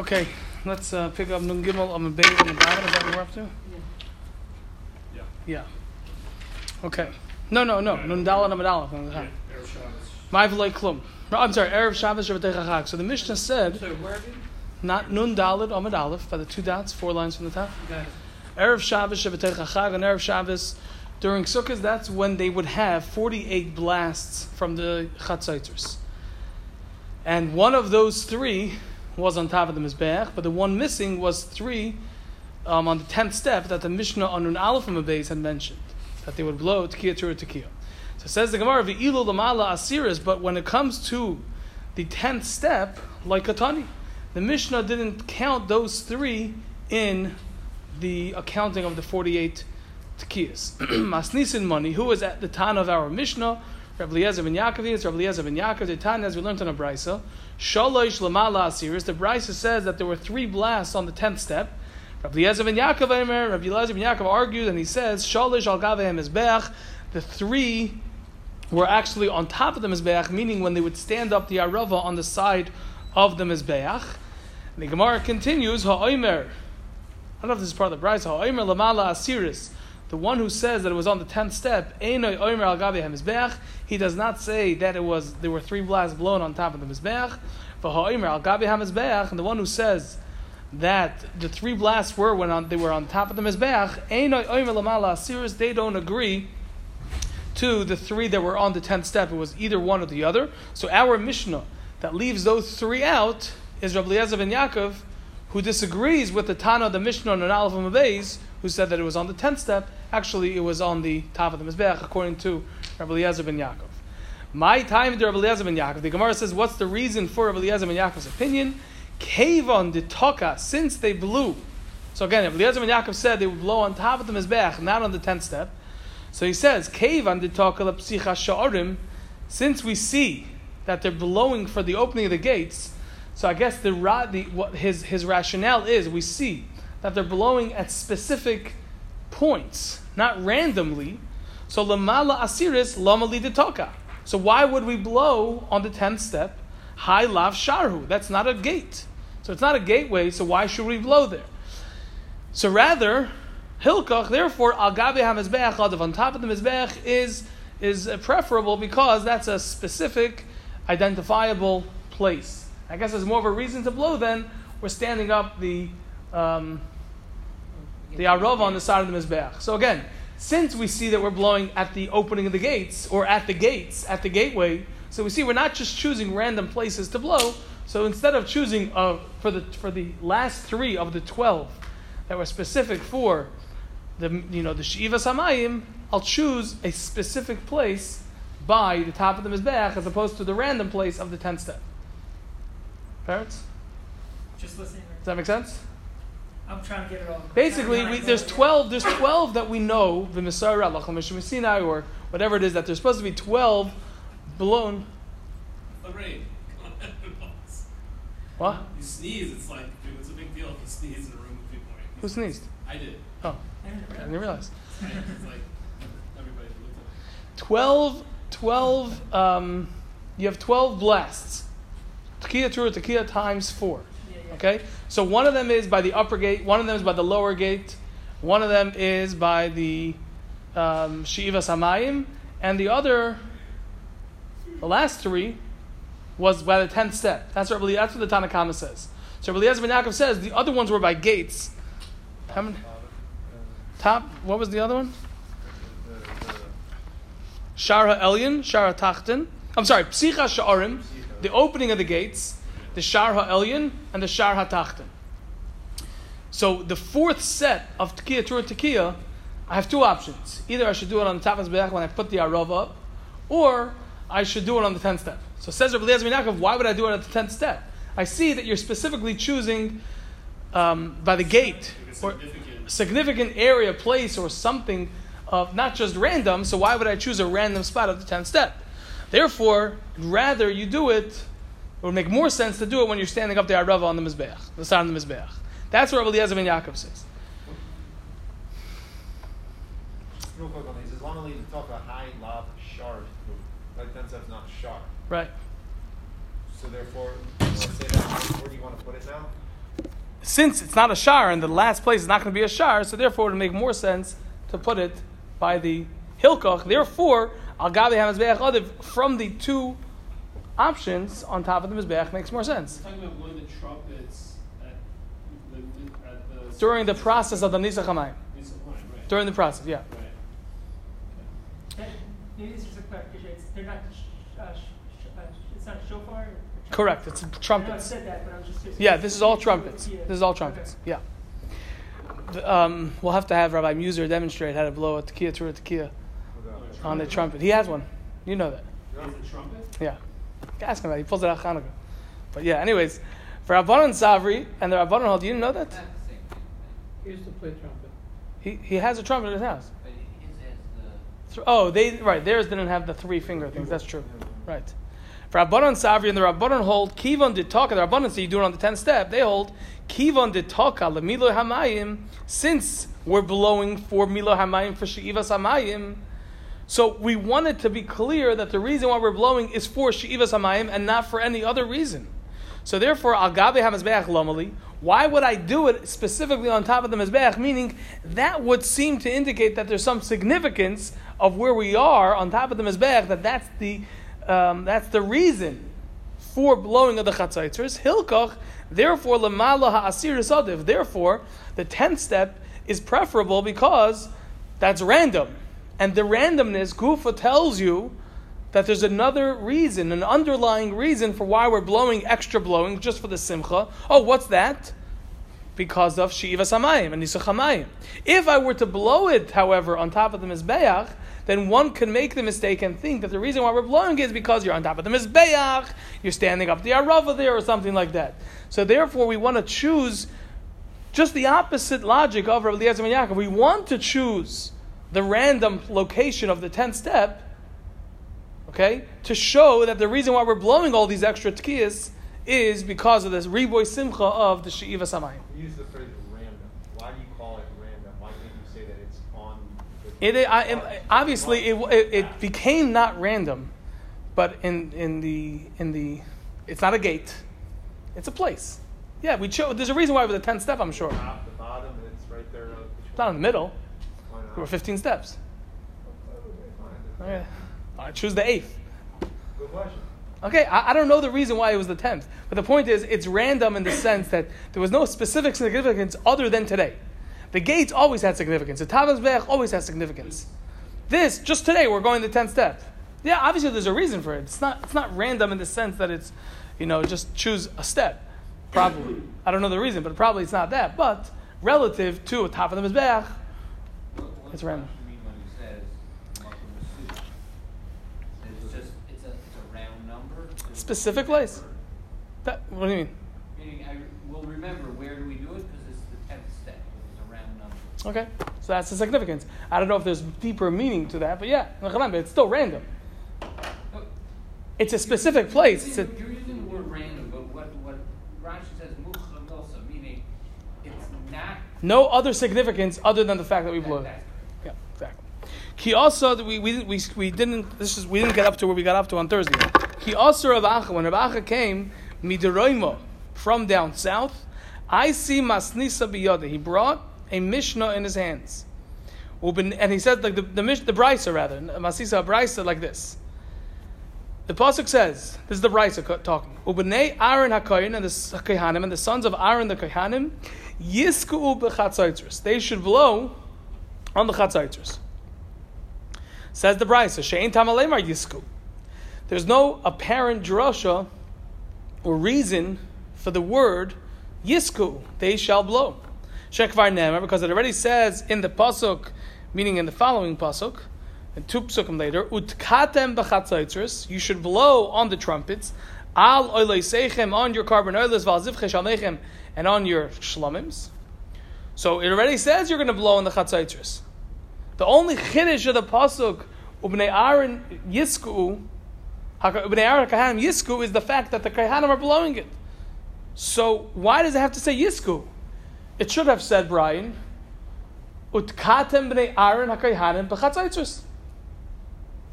Okay, let's uh, pick up Nun Gimel on the Beis on the bottom. Is that what we're up to? Yeah. Yeah. Okay. No, no, no. Nun Dalet Amid Aleph the top. Erev Shabbos. My v'loy klum. I'm sorry. Erev Shabbos Shabbatei Chag. So the Mishnah said So where have you? not Nun Dalet Amid Aleph by the two dots, four lines from the top. Erev Shabbos Shabbatei Chag and Erev Shabbos during Sukkot. That's when they would have 48 blasts from the Chatzaitzers. And one of those three was on top of the Mizbeach, but the one missing was three um, on the 10th step that the Mishnah on Nun Aleph Beis had mentioned, that they would blow Tekiah Tura Tekiah. So says the Gemara, V'ilu Lamala Asiris, but when it comes to the 10th step, like Katani, the Mishnah didn't count those three in the accounting of the 48 Tekiyas. Masnisin money, who was at the time of our Mishnah, Rabbi Eliezer ben Yaakov, it's Rabbi Eliezer ben Yaakov, the Tanya, as we learned on a Brisa, Shalosh Lamala Asiris, the Brisa says that there were three blasts on the 10th step. Rabbi Eliezer ben Yaakov, Rabbi Eliezer ben Yaakov argued, and he says, Shalosh al Gavehem Mizbeach, the three were actually on top of the Mizbeach, meaning when they would stand up the Arava on the side of the Mizbeach. And the Gemara continues, Ha'omer, I don't know if this is part of the Brisa, Ha'omer Lamala Asiris, the one who says that it was on the tenth step, he does not say that it was there were three blasts blown on top of the Mizbeach. And the one who says that the three blasts were when on, they were on top of the Mizbeach, they don't agree to the three that were on the tenth step. It was either one or the other. So our Mishnah that leaves those three out is Rabbi Eliezer ben Yaakov, who disagrees with the Tana the Mishnah on Aleph and who said that it was on the tenth step. Actually, it was on the top of the Mizbeach, according to Rabbi Eliezer ben Yaakov. My time to Rabbi Eliezer ben Yaakov. The Gemara says, what's the reason for Rabbi Eliezer ben Yaakov's opinion? Kavon de Toka, since they blew. So again, Rabbi Eliezer ben Yaakov said they would blow on top of the Mizbeach, not on the tenth step. So he says, Kavon de Toka la psicha sha'arim, since we see that they're blowing for the opening of the gates, so I guess the, the what his, his rationale is we see that they're blowing at specific points, not randomly. So lamala asiris lamali detoka. So why would we blow on the tenth step? High lav sharhu. That's not a gate. So it's not a gateway. So why should we blow there? So rather, hilkach. Therefore, al gabe hamizbeach on top of the mizbeach is is preferable because that's a specific, identifiable place. I guess there's more of a reason to blow than we're standing up the um, the arava on the side of the mizbeach. So again, since we see that we're blowing at the opening of the gates or at the gates at the gateway, so we see we're not just choosing random places to blow. So instead of choosing uh, for the for the last three of the twelve that were specific for the you know the shiva samayim, I'll choose a specific place by the top of the mizbeach as opposed to the random place of the tenth step. Parents, Just listening. does that make sense? I'm trying to get it all. Basically, we, there's twelve. There's twelve that we know the Messiah Sinai or whatever it is that there's supposed to be twelve blown. Lorraine. What? You sneeze, it's like, dude, it's a big deal if you sneeze in a room with people. Right? Who sneezed? I did. Oh, I didn't realize. Right? It's like everybody looked 12, 12 um, you have 12 blasts. Tekiah Tura, Tekiah times four. Yeah, yeah. Okay? So one of them is by the upper gate, one of them is by the lower gate, one of them is by the um, Shiva Samayim, and the other, the last three, was by the 10th step. That's what, that's what the Tanna Kamma says. So Rabbi Eliezer ben Yaakov says the other ones were by gates. How many? Top, what was the other one? Shara Elyon, Shara Tachten. I'm sorry, Psicha Sha'arim, the opening of the gates, the Shar HaElyon, and the Shar HaTachten. So the fourth set of Tekiah, Tur Tekiah, I have two options. Either I should do it on the top of the back when I put the Arav up, or I should do it on the 10th step. So says Rabbi Eliezer why would I do it at the 10th step? I see that you're specifically choosing um, by the gate, or significant- significant area, place, or something of not just random. So why would I choose a random spot of the tenth step? Therefore, rather you do it. It would make more sense to do it when you're standing up the arava on the mizbeach, the side of the mizbeach. That's what Rabbi Eliezer ben Yaakov says. Real quick on these, is Lama to talk about high lob shard. Like that's not shard. Right. So therefore, you say that. Where do you want to put it now? since it's not a shar and the last place is not going to be a shar, so therefore it would make more sense to put it by the hilkach. Therefore, al hamizbeach adiv from the two options on top of the mizbeach makes more sense. Talking about one of the trumpets at the, at the During the process of the nisach hamayim. Nisa Line, right? During the process, yeah. right. That- Maybe it's just a clarification. They're not. Uh, sh- sh- uh, it's not shofar. Correct. It's I know I trumpets. that, but I was just. curious. Yeah, this is all trumpets. This is all Okay. trumpets. Yeah. Um, we'll have to have Rabbi Muser demonstrate how to blow a tekiah through a tekiah on the trumpet. He has one. You know that. Is it trumpet? Yeah. Ask him about it. He pulls it out Hanukkah. But yeah, anyways, for Rabbanon Savri and the Rabbanon Hall, do you know that? Not the same thing, He used to play trumpet. He, he has a trumpet in his house. but his has Th- Oh, they right. Theirs didn't have the three finger things. That's true. Right. For Rabbanon Savri and the Rabbanon hold Kivon did talk. The Rabbanon say you do it on the tenth step. They hold Kivon did talk Milo Hamayim. Since we're blowing for Milo Hamayim for Sheivas Hamayim, so we wanted to be clear that the reason why we're blowing is for Sheivas Hamayim and not for any other reason. So therefore, Al HaMizbeach Lomali, why would I do it specifically on top of the Mizbeach? Meaning, that would seem to indicate that there's some significance of where we are on top of the Mizbeach, that that's the, um, that's the reason for blowing of the Chatzaitzers. Hilkoch, therefore, Lamala Ha'asir Sadiv. Therefore, the tenth step is preferable because that's random. And the randomness, Gufa tells you that there's another reason, an underlying reason for why we're blowing extra blowing just for the simcha. Oh, what's that? Because of Shiva Samayim and Nisach Hamayim. If I were to blow it, however, on top of the Mizbeach, then one could make the mistake and think that the reason why we're blowing is because you're on top of the Mizbeach, you're standing up the Arava there, or something like that. So therefore, we want to choose just the opposite logic of Rabbi Eliezer ben Yaakov. We want to choose the random location of the tenth step, okay, to show that the reason why we're blowing all these extra tkiyas is because of this riboy simcha of the she'iva samayim. You use the phrase random. Why do you call it random? Why can't you say that it's on the It, I, it- obviously it, it, it became not random, but in, in the in the it's not a gate, it's a place. Yeah, we chose. There's a reason why with the tenth step, I'm sure. top, the bottom, it's right there. It's not in the middle. There were 15 steps. Okay, fine. I choose the eighth. Good question. Okay, I, I don't know the reason why it was the tenth, but the point is, it's random in the sense that there was no specific significance other than today. The gates always had significance. The Tavas Bech always has significance. This just today we're going the tenth step. Yeah, obviously there's a reason for it. It's not it's not random in the sense that it's, you know, just choose a step. Probably I don't know the reason, but probably it's not that. But relative to a top of the mizbeach, It's random. Rashi mean when he says Makom It's just a it's a round number. to- specific place. That, what do you mean? Meaning, I will remember where do we do it because it's the tenth step. It's a round number. Okay, so that's the significance. I don't know if there's deeper meaning to that, but yeah, it's still random. But It's a specific place. It's You're a, using, you're using the word random, but what what Rashi says meaning it's not. no other significance other than the fact that we blew it. He also we, we, we, we didn't this is we didn't get up to where we got up to on Thursday. He also Rav Acha, when Rav Acha came mideroimo from down south, I see masnisa biyada. He brought a mishnah in his hands, and he said like the the, mish, the brisa rather masnisa brisa like this. The pasuk says, "This is the brisa talking." Ubenei Aaron hakoyin and the kohanim and the sons of Aaron the kohanim yisku b'chatzaitzros. They should blow on the chatzaitzros. Says the brisa, "Shein tamalemar yisku." There's no apparent drasha or reason for the word yisku. They shall blow. Shekvar nemer because it already says in the pasuk, meaning in the following pasuk, and two psukim later, utkatem b'chatzaitzros. You should blow on the trumpets. Al oileisechem on your korban oilers v'alzivche and on your shlomims. So it already says you're going to blow on the chatzaitzros. The only chiddush of the pasuk ubnei Aaron yisku, ubnei Aaron kahanim yisku is the fact that the kahanim are blowing it. So why does it have to say yisku? It should have said Brian, utkatem bnei Aaron hakahanim b'chatzaitzros.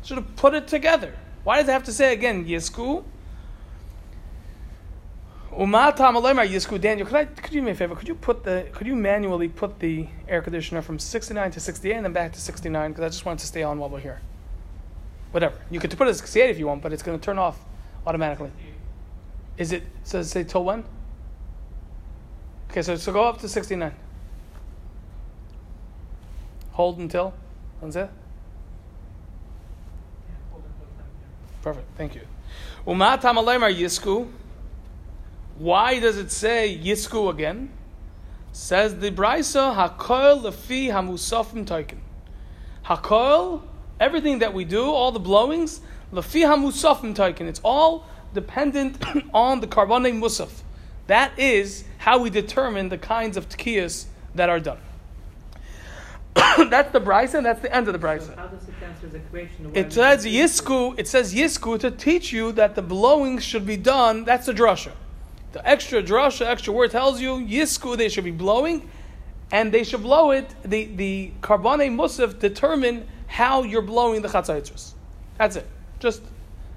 Should have put it together. Why does it have to say again yisku? Daniel, could I? Could you do me a favor? Could you put the? Could you manually put the air conditioner from sixty nine to sixty eight and then back to sixty nine? Because I just want it to stay on while we're here. Whatever. You could put it at sixty eight if you want, but it's going to turn off automatically. Is it? So say till when? Okay, so so go up to sixty nine. Hold until. That's it. Perfect. Thank you. Umatam yisku. Why does it say yisku again? Says the brisa hakol lefi hamusafim taikin. Hakol, everything that we do, all the blowings, lefi hamusafim taikin. It's all dependent on the carbonate musaf. That is how we determine the kinds of tkiyas that are done. that's the brisa, and that's the end of the brisa. So how does it answer the question? It says yisku. It says yisku to teach you that the blowing should be done. That's the drasha. The extra drasha, extra word tells you yisku. They should be blowing, and they should blow it. The the karbane musaf determine how you're blowing the chatzaitzros. That's it. Just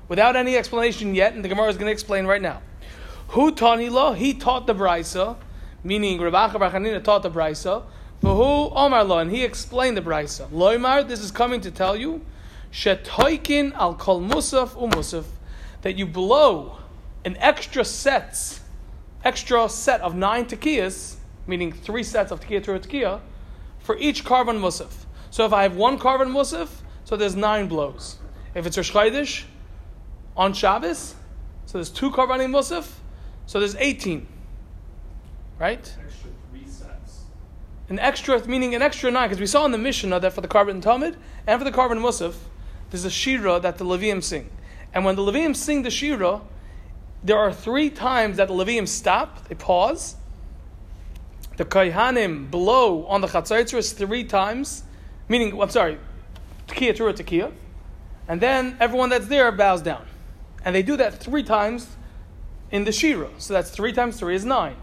without any explanation yet, and the Gemara is going to explain right now. Who tani lo? He taught the brisa, meaning Rabbi Bar taught the brisa. V'hu Omar lo, and he explained the brisa. Loimar, this is coming to tell you, shetoikin al kol musaf umusaf, that you blow an extra sets, extra set of nine tekiyas, meaning three sets of tekiya to tekiya, for each korban musaf. So if I have one korban musaf, so there's nine blows. If it's Rosh Chodesh, on Shabbos, so there's two korban musaf, so there's 18. Right? Extra three sets. An extra, meaning an extra nine, because we saw in the Mishnah that for the korban Tamid and for the korban Musaf, there's a Shira that the Levium sing. And when the Levium sing the Shira, there are three times that the Levium stop, they pause. The Kaihanim blow on the Chatzaitzris three times, meaning, I'm sorry, Tekiya, Tura, Tekiya. And then everyone that's there bows down. And they do that three times in the Shira. So that's three times three is nine.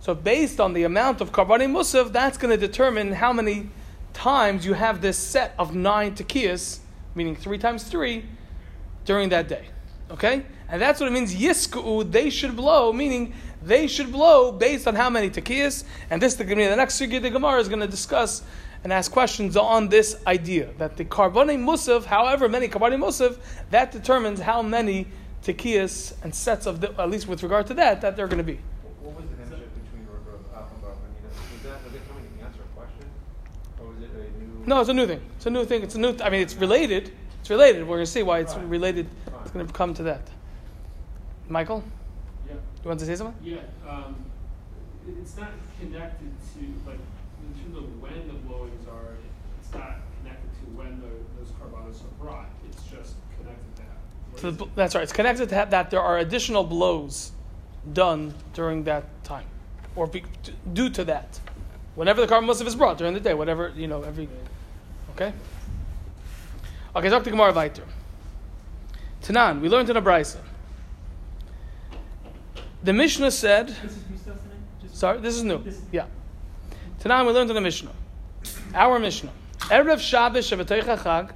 So based on the amount of Karbani Musaf, that's going to determine how many times you have this set of nine tekiyas, meaning three times three, during that day. Okay? And that's what it means, Yisku, they should blow, meaning they should blow based on how many tekiyas. And this, the, the next Sugi, the Gemara is going to discuss and ask questions on this idea that the Karbani Musaf, however many Karbani Musaf, that determines how many tekiyas and sets of, the, at least with regard to that, that they're going to be. What was the between Rav Alpha and Bar Chanina? Was that, was it coming to answer a question? Or was it a new? No, it's a new thing. It's a new thing. It's a new. I mean, it's related. It's related. We're going to see why it's related. Going to come to that. Michael, Yeah. Do you want to say something? Yeah, um, it's not connected to, like, in terms of when the blowings are, it's not connected to when the, those carbonates are brought, it's just connected to that. To the, that's right. It's connected to that, there are additional blows done during that time, or be, due to that. Whenever the korban musaf is brought during the day, whatever you know, every. Okay. Okay, talk to Gemara. Tanan, we learned in a brisa. The Mishnah said. This is new stuff tonight? Just- Sorry, this is new. This is- Yeah. Tonight we learned in the Mishnah. Our Mishnah. Erev Shabbos Chag.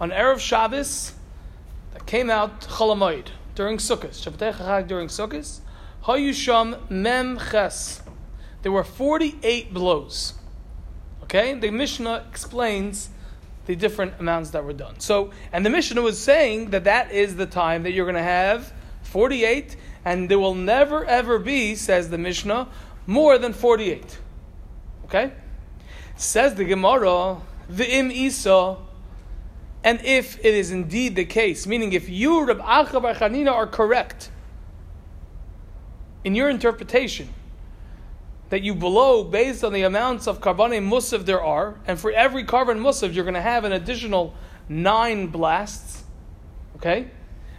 On Erev Shabbos, that came out Cholamoid during Sukkot. Shabbatei Chag during Sukkot. Hayusham Mem Ches. There were 48 blows. Okay? The Mishnah explains the different amounts that were done. So, and the Mishnah was saying that that is the time that you're going to have 48, and there will never ever be, says the Mishnah, more than 48. Okay? Says the Gemara, V'im Isa, and if it is indeed the case, meaning if you, Rab Acha Bar Chanina, are correct in your interpretation, that you blow based on the amounts of korban musaf there are, and for every korban musaf you're going to have an additional nine blasts. Okay?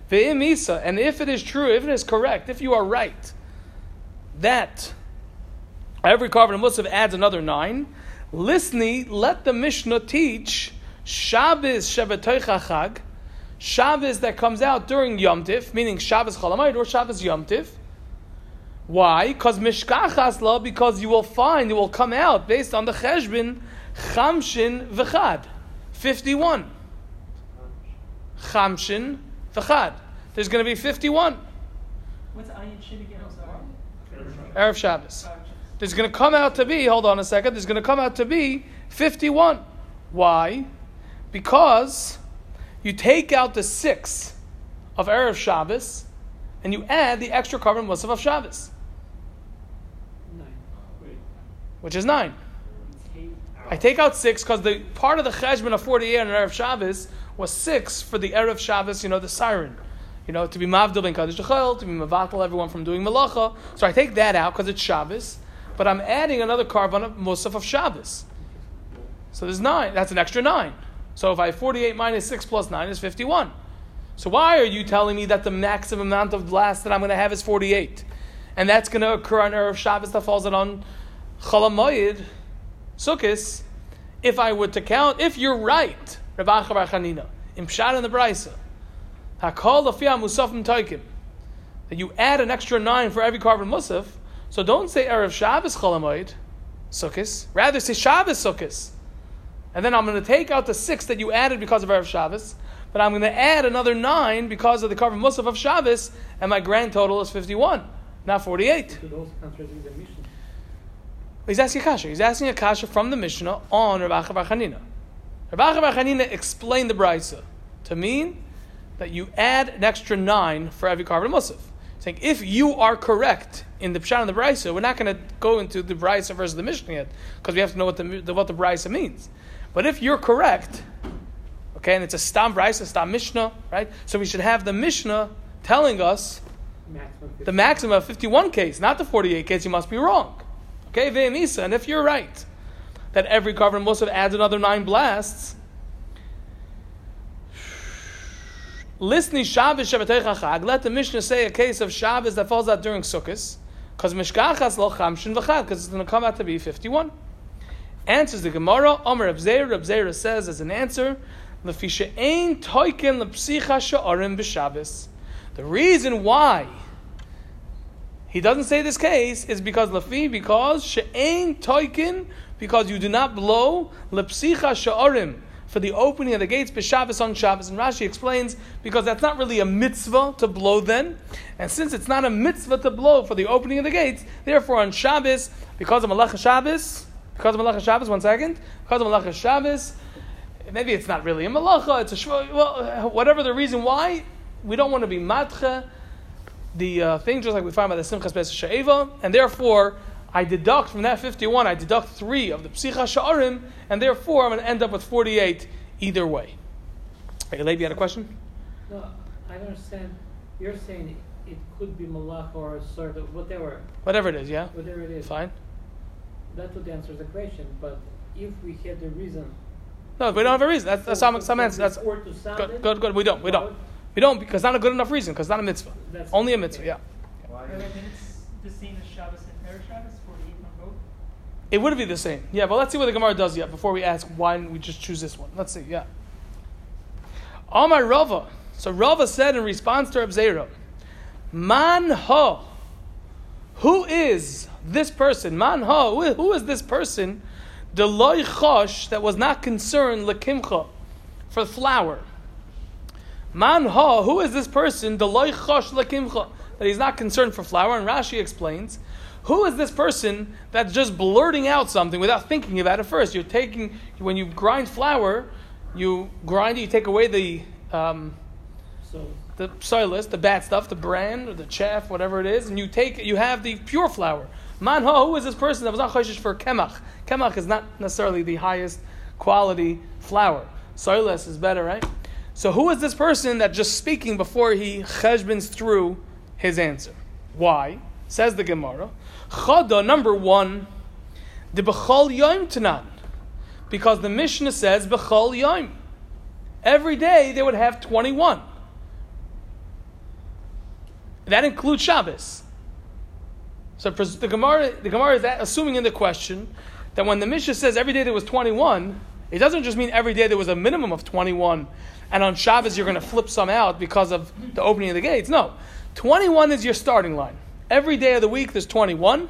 Ve'im isa, and if it is true, if it is correct, if you are right, that every korban musaf adds another nine, listni, let the Mishnah teach Shabbos Shabbatoi Chag, Shabbos that comes out during Yom Tif, meaning Shabbos Chalamayid or Shabbos Yom Tif, why? Because mishkachas la, because you will find, it will come out based on the cheshbin, chamshin v'chad. 51. Chamshin v'chad. There's going to be 51. What's ayin shin again? Erev Shabbos. There's going to come out to be, hold on a second, there's going to come out to be 51. Why? Because you take out the six of Erev Shabbos and you add the extra korban musaf of Shabbos, which is nine. I take out six because the part of the cheshbon of 48 on Erev Shabbos was six for the Erev Shabbos, you know, the siren. You know, to be mavdil ben kaddish to be mavatal everyone from doing malacha. So I take that out because it's Shabbos, but I'm adding another korban of musaf of Shabbos. So there's nine. That's an extra nine. So if I have 48 minus 6 plus 9 is 51. So why are you telling me that the maximum amount of blast that I'm going to have is 48? And that's going to occur on Erev Shabbos that falls on Cholamoyed, Sukkot, if I were to count, if you're right, Rabbi Acha bar Chanina, in Pshat and the Brisa, Hakol Musafim Taikim, that you add an extra nine for every korban Musaf, so don't say Erev Shabbos Cholamoyed, Sukkot, rather say Shabbos Sukkot. And then I'm going to take out the six that you added because of Erev Shabbos, but I'm going to add another nine because of the korban Musaf of Shabbos, and my grand total is 51, not 48. Could also contradict the mission. He's asking a kasha. He's asking a kasha from the Mishnah on Rav Acha Bar Chanina. Rav Acha Bar Chanina explained the brisa to mean that you add an extra nine for every korban musaf. Saying if you are correct in the pshat and the brisa, we're not going to go into the brisa versus the Mishnah yet because we have to know what the, the what the brisa means. But if you're correct, okay, and it's a stam brisa, stam Mishnah, right? So we should have the Mishnah telling us Maximum. the maximum of 51 case, not the 48 case, you must be wrong. Okay, Ve'emisa, and if you're right, that every korban must have adds another nine blasts, Listni Shabbos Shabbatei Chag, let the Mishnah say a case of Shabbos that falls out during Sukkot, because Mishkachas lo chamshin v'chad, because it's going to come out to be 51. Answers the Gemara, Omer Reb Zeir, Reb says as an answer, Lefisha ein toiken lepsicha sha'arim b'Shabbos. The reason why he doesn't say this case is because lafi because she'ain toikin because you do not blow lepsicha sha'arim for the opening of the gates b'Shabbos on Shabbos. And Rashi explains because that's not really a mitzvah to blow then, and since it's not a mitzvah to blow for the opening of the gates, therefore on Shabbos because of Malacha Shabbos, because of Malacha Shabbos, one second, because of Malacha Shabbos. Maybe it's not really a malacha. It's a shv- well, whatever the reason why we don't want to be matcha the uh, thing, just like we find by the Simchas Pesach She'eva, and therefore I deduct from that 51, I deduct three of the Psicha Sha'arim, and therefore I'm going to end up with 48 either way. Hey, Levi, you had a question? No, I don't understand. You're saying it could be malach or a sort of whatever, Whatever it is, yeah? whatever it is. Fine. That would answer the question. But if we had the reason, No, we don't have a reason. That's, that's some, some answer. That's Or to sound good, good, good. We don't. We don't. We don't because it's not a good enough reason because it's not a mitzvah. That's- Only a mitzvah, yeah. Why? Are then it's the same as Shabbos and Erev Shabbos, 48 on both? It would be the same. Yeah, but let's see what the Gemara does yet before we ask why didn't we just choose this one. Let's see, yeah. Amar Rava. So Rava said in response to Reb Zera, Man ha. Who is this person? Man ha. Who- Who is this person? The loy chosh that was not concerned lekimcha for flour. Man ha. Who is this person? The loy chosh lekimcha that he's not concerned for flour. And Rashi explains. Who is this person that's just blurting out something without thinking about it first? You're taking when you grind flour, you grind it, you take away the um, So the soilless, the bad stuff, the bran or the chaff, whatever it is, and you take you have the pure flour. Manho, who is this person that was not choshish for kemach? Kemach is not necessarily the highest quality flour. Soilless is better, right? So who is this person that just speaking before he cheshbins through his answer? Why? Says the Gemara. Chada, number one, the b'chol yom tanan. Because the Mishnah says b'chol yom. Every day they would have 21. That includes Shabbos. So the Gemara, the Gemara is assuming in the question that when the Mishnah says every day there was 21, it doesn't just mean every day there was a minimum of 21, and on Shabbos you're going to flip some out because of the opening of the gates. No. 21 is your starting line. Every day of the week there's 21.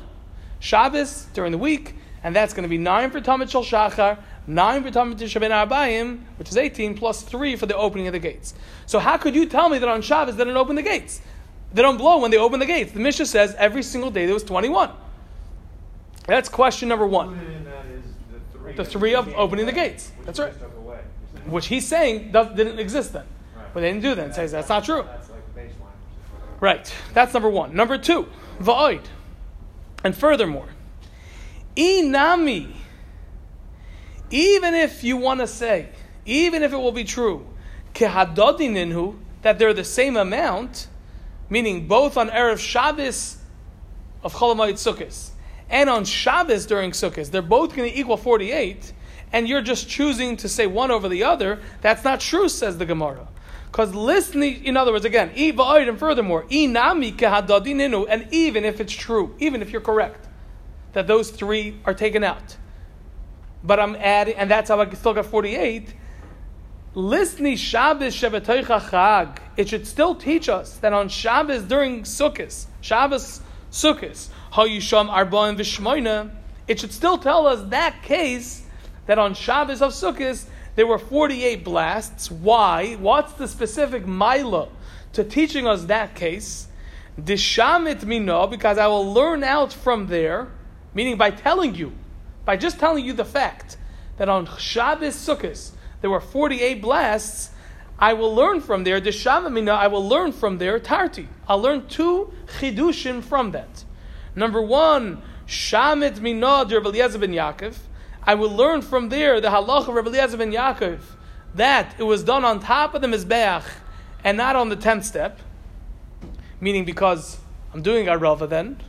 Shabbos during the week, and that's going to be 9 for Tamid Shal Shachar, 9 for Tisha Ben Arbayim, which is 18, plus 3 for the opening of the gates. So how could you tell me that on Shabbos they didn't open the gates? They don't blow when they open the gates. The Mishnah says every single day there was 21. That's question number one. Included in that is the three. The that three you of opening the gates. which That's right. just took away, you're saying. Which he's saying does, didn't exist then. Right. But they didn't do that. And says that's not true. That's like baseline. Right. That's number one. Number two, va'oid. And furthermore, inami. Even if you want to say, even if it will be true, kehadodininhu, that they're the same amount, meaning both on Erev Shabbos of Cholamayit Sukkot and on Shabbos during Sukkot, they're both going to equal 48, and you're just choosing to say one over the other, that's not true, says the Gemara. Because listening, in other words, again, and furthermore, and even if it's true, even if you're correct, that those three are taken out, but I'm adding, and that's how I still got 48. Listening Shabbos Shabbataycha Chag, it should still teach us that on Shabbos during Sukkot, Shabbos Sukkot, Hayusham Arba and Vishmoina, it should still tell us that case that on Shabbos of Sukkot there were 48 blasts. Why? What's the specific mila to teaching us that case? Dishamit mino, because I will learn out from there, meaning by telling you, by just telling you the fact that on Shabbos Sukkot there were 48 blasts, I will learn from there, Dishamit mino, I will learn from there Tarti. I'll learn two chidushim from that. Number one, Shamit mino de Rabbi Eliezer ben Yaakov. I will learn from there the halacha of Rabbi Eliezer ben Yaakov that it was done on top of the mizbeach and not on the tenth step, meaning because I'm doing arava then.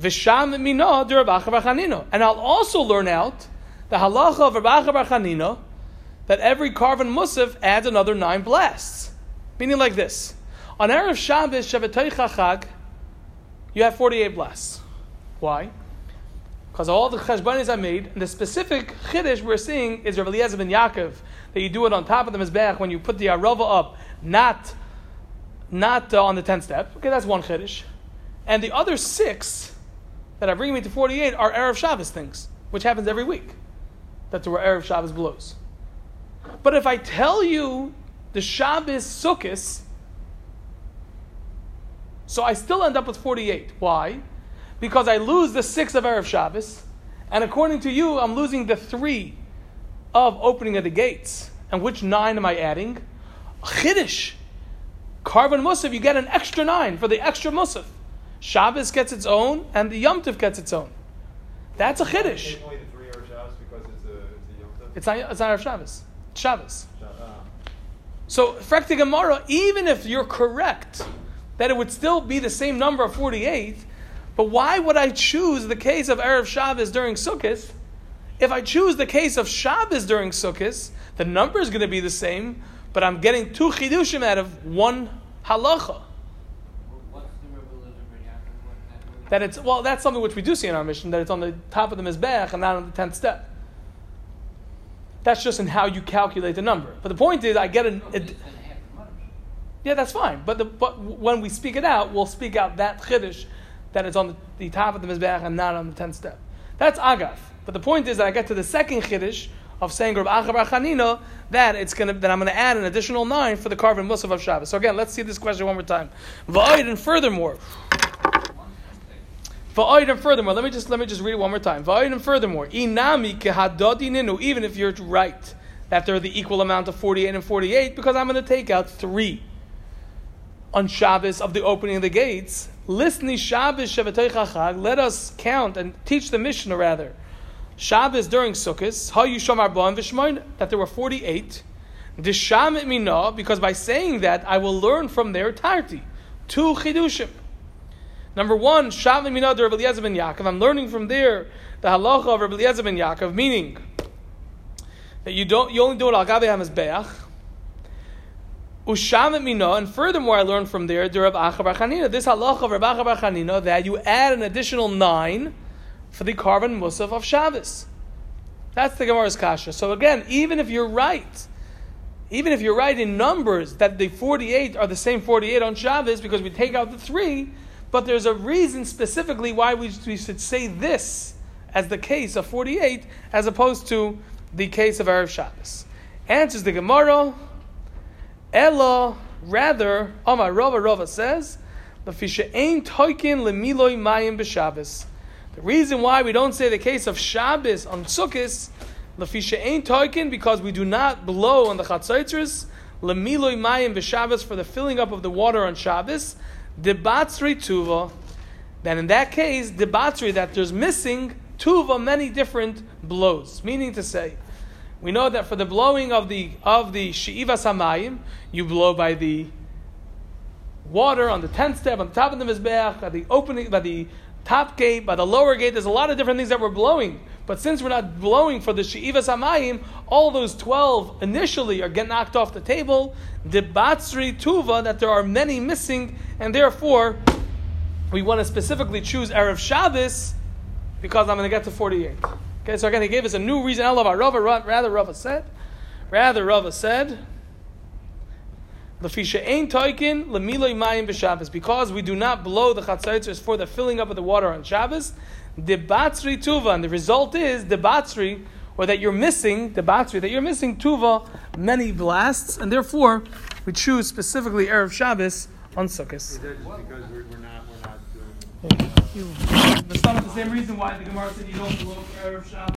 V'sham mino de Rabbi Acha bar and I'll also learn out the halacha of Acha bar that every korban musaf adds another nine blasts, meaning like this: on erev Shabbos Shabbatay Chachag, you have forty-eight blasts. Why? Because all the cheshbonis I made, and the specific chiddush we're seeing is Rabbi Eliezer ben Yaakov, that you do it on top of the mizbeach when you put the arava up, not, not uh, on the tenth step. Okay, that's one chiddush. And the other six that are bringing me to 48 are Erev Shabbos things, which happens every week. That's where Erev Shabbos blows. But if I tell you the Shabbos Sukkos, so I still end up with 48. Why? because I lose the six of Erev Shabbos, and according to you, I'm losing the three of opening of the gates. And which nine am I adding? Chiddush. Korban Musaf, you get an extra nine for the extra Musaf. Shabbos gets its own, and the Yom Tov gets its own. That's a Chiddush. Take away the three Erev Shabbos because it's a, it's a Yom Tov? It's not, it's not Erev Shabbos. It's Shabbos. Shab- ah. So, Frekti Gemara, even if you're correct that it would still be the same number of 48, but why would I choose the case of Erev Shabbos during Sukkot? If I choose the case of Shabbos during Sukkot, the number is going to be the same, but I'm getting two chidushim out of one halacha. That it's well, that's something which we do see in our mission that it's on the top of the mizbeach and not on the tenth step. That's just in how you calculate the number. But the point is, I get an. No, but It, it's in half the money. Yeah, that's fine. But, the, but when we speak it out, we'll speak out that chiddush that is on the, the top of the mizbeach and not on the tenth step. That's agaf. But the point is that I get to the second chiddush of saying Reb Acha bar Chanina that it's gonna that I'm gonna add an additional nine for the korban musaf of Shabbos. So again, let's see this question one more time. Va'oid and furthermore. Va'oid and furthermore, let me just let me just read it one more time. Va'oid and furthermore, inami kehadodi ninu. Even if you're right that they're the equal amount of forty-eight and forty-eight, because I'm going to take out three on Shabbos of the opening of the gates. Listni Shabbos Shabbatay Chachag. Let us count and teach the Mishnah rather. Shabbos during Sukkot, Hayusham Arba'im V'Shmoin, that there were forty-eight. Dishamit Mina, because by saying that I will learn from there Tarti, two chidushim. Number one, Shavim Mina Rabbi Eliezer ben Yaakov. I'm learning from there the halacha of Rabbi Eliezer ben Yaakov, meaning that you don't you only do it al gabe hamizbeach. Ushamit mina, and furthermore, I learned from there the bar Chanina. This halacha of Rabbi Acha bar Chanina that you add an additional nine for the korban musaf of Shabbos. That's the Gemara's kasha. So again, even if you're right, even if you're right in numbers that the 48 are the same 48 on Shabbos because we take out the three, but there's a reason specifically why we, we should say this as the case of 48 as opposed to the case of Erev Shabbos. Answers the Gemara, Ella, rather, oh Amar Rava Rava says, Lefisha ain't toikin lemiloi mayim b'Shabbos. The reason why we don't say the case of Shabbos on Sukkot, Lefisha ain't toikin, because we do not blow on the Chatzaitzers, lemiloi mayim b'Shabbos for the filling up of the water on Shabbos, debatsri tuva. Then in that case, debatsri, that there's missing tuva, many different blows. Meaning to say, we know that for the blowing of the of the she'iva samayim, you blow by the water on the tenth step, on the top of the mizbeach, by the opening, by the top gate, by the lower gate. There's a lot of different things that we're blowing. But since we're not blowing for the she'iva samayim, all those twelve initially are get knocked off the table. The Debatsri tuva that there are many missing, and therefore we want to specifically choose erev Shabbos because I'm going to get to forty-eight. Okay, so again, he gave us a new reason. I love our Rava, rather Rava said, rather Rava said. Lefisha ein toikin lemiloi mayim b'Shabbos because we do not blow the chatzaitzers for the filling up of the water on Shabbos. Debatsri tuva, and the result is debatsri, or that you're missing debatsri, that you're missing tuva, many blasts, and therefore we choose specifically erev Shabbos on Sukkot. Is that just because we're, we're not, we're not doing? You, that's not the same reason why the Gemara said you don't for erev Shabbos.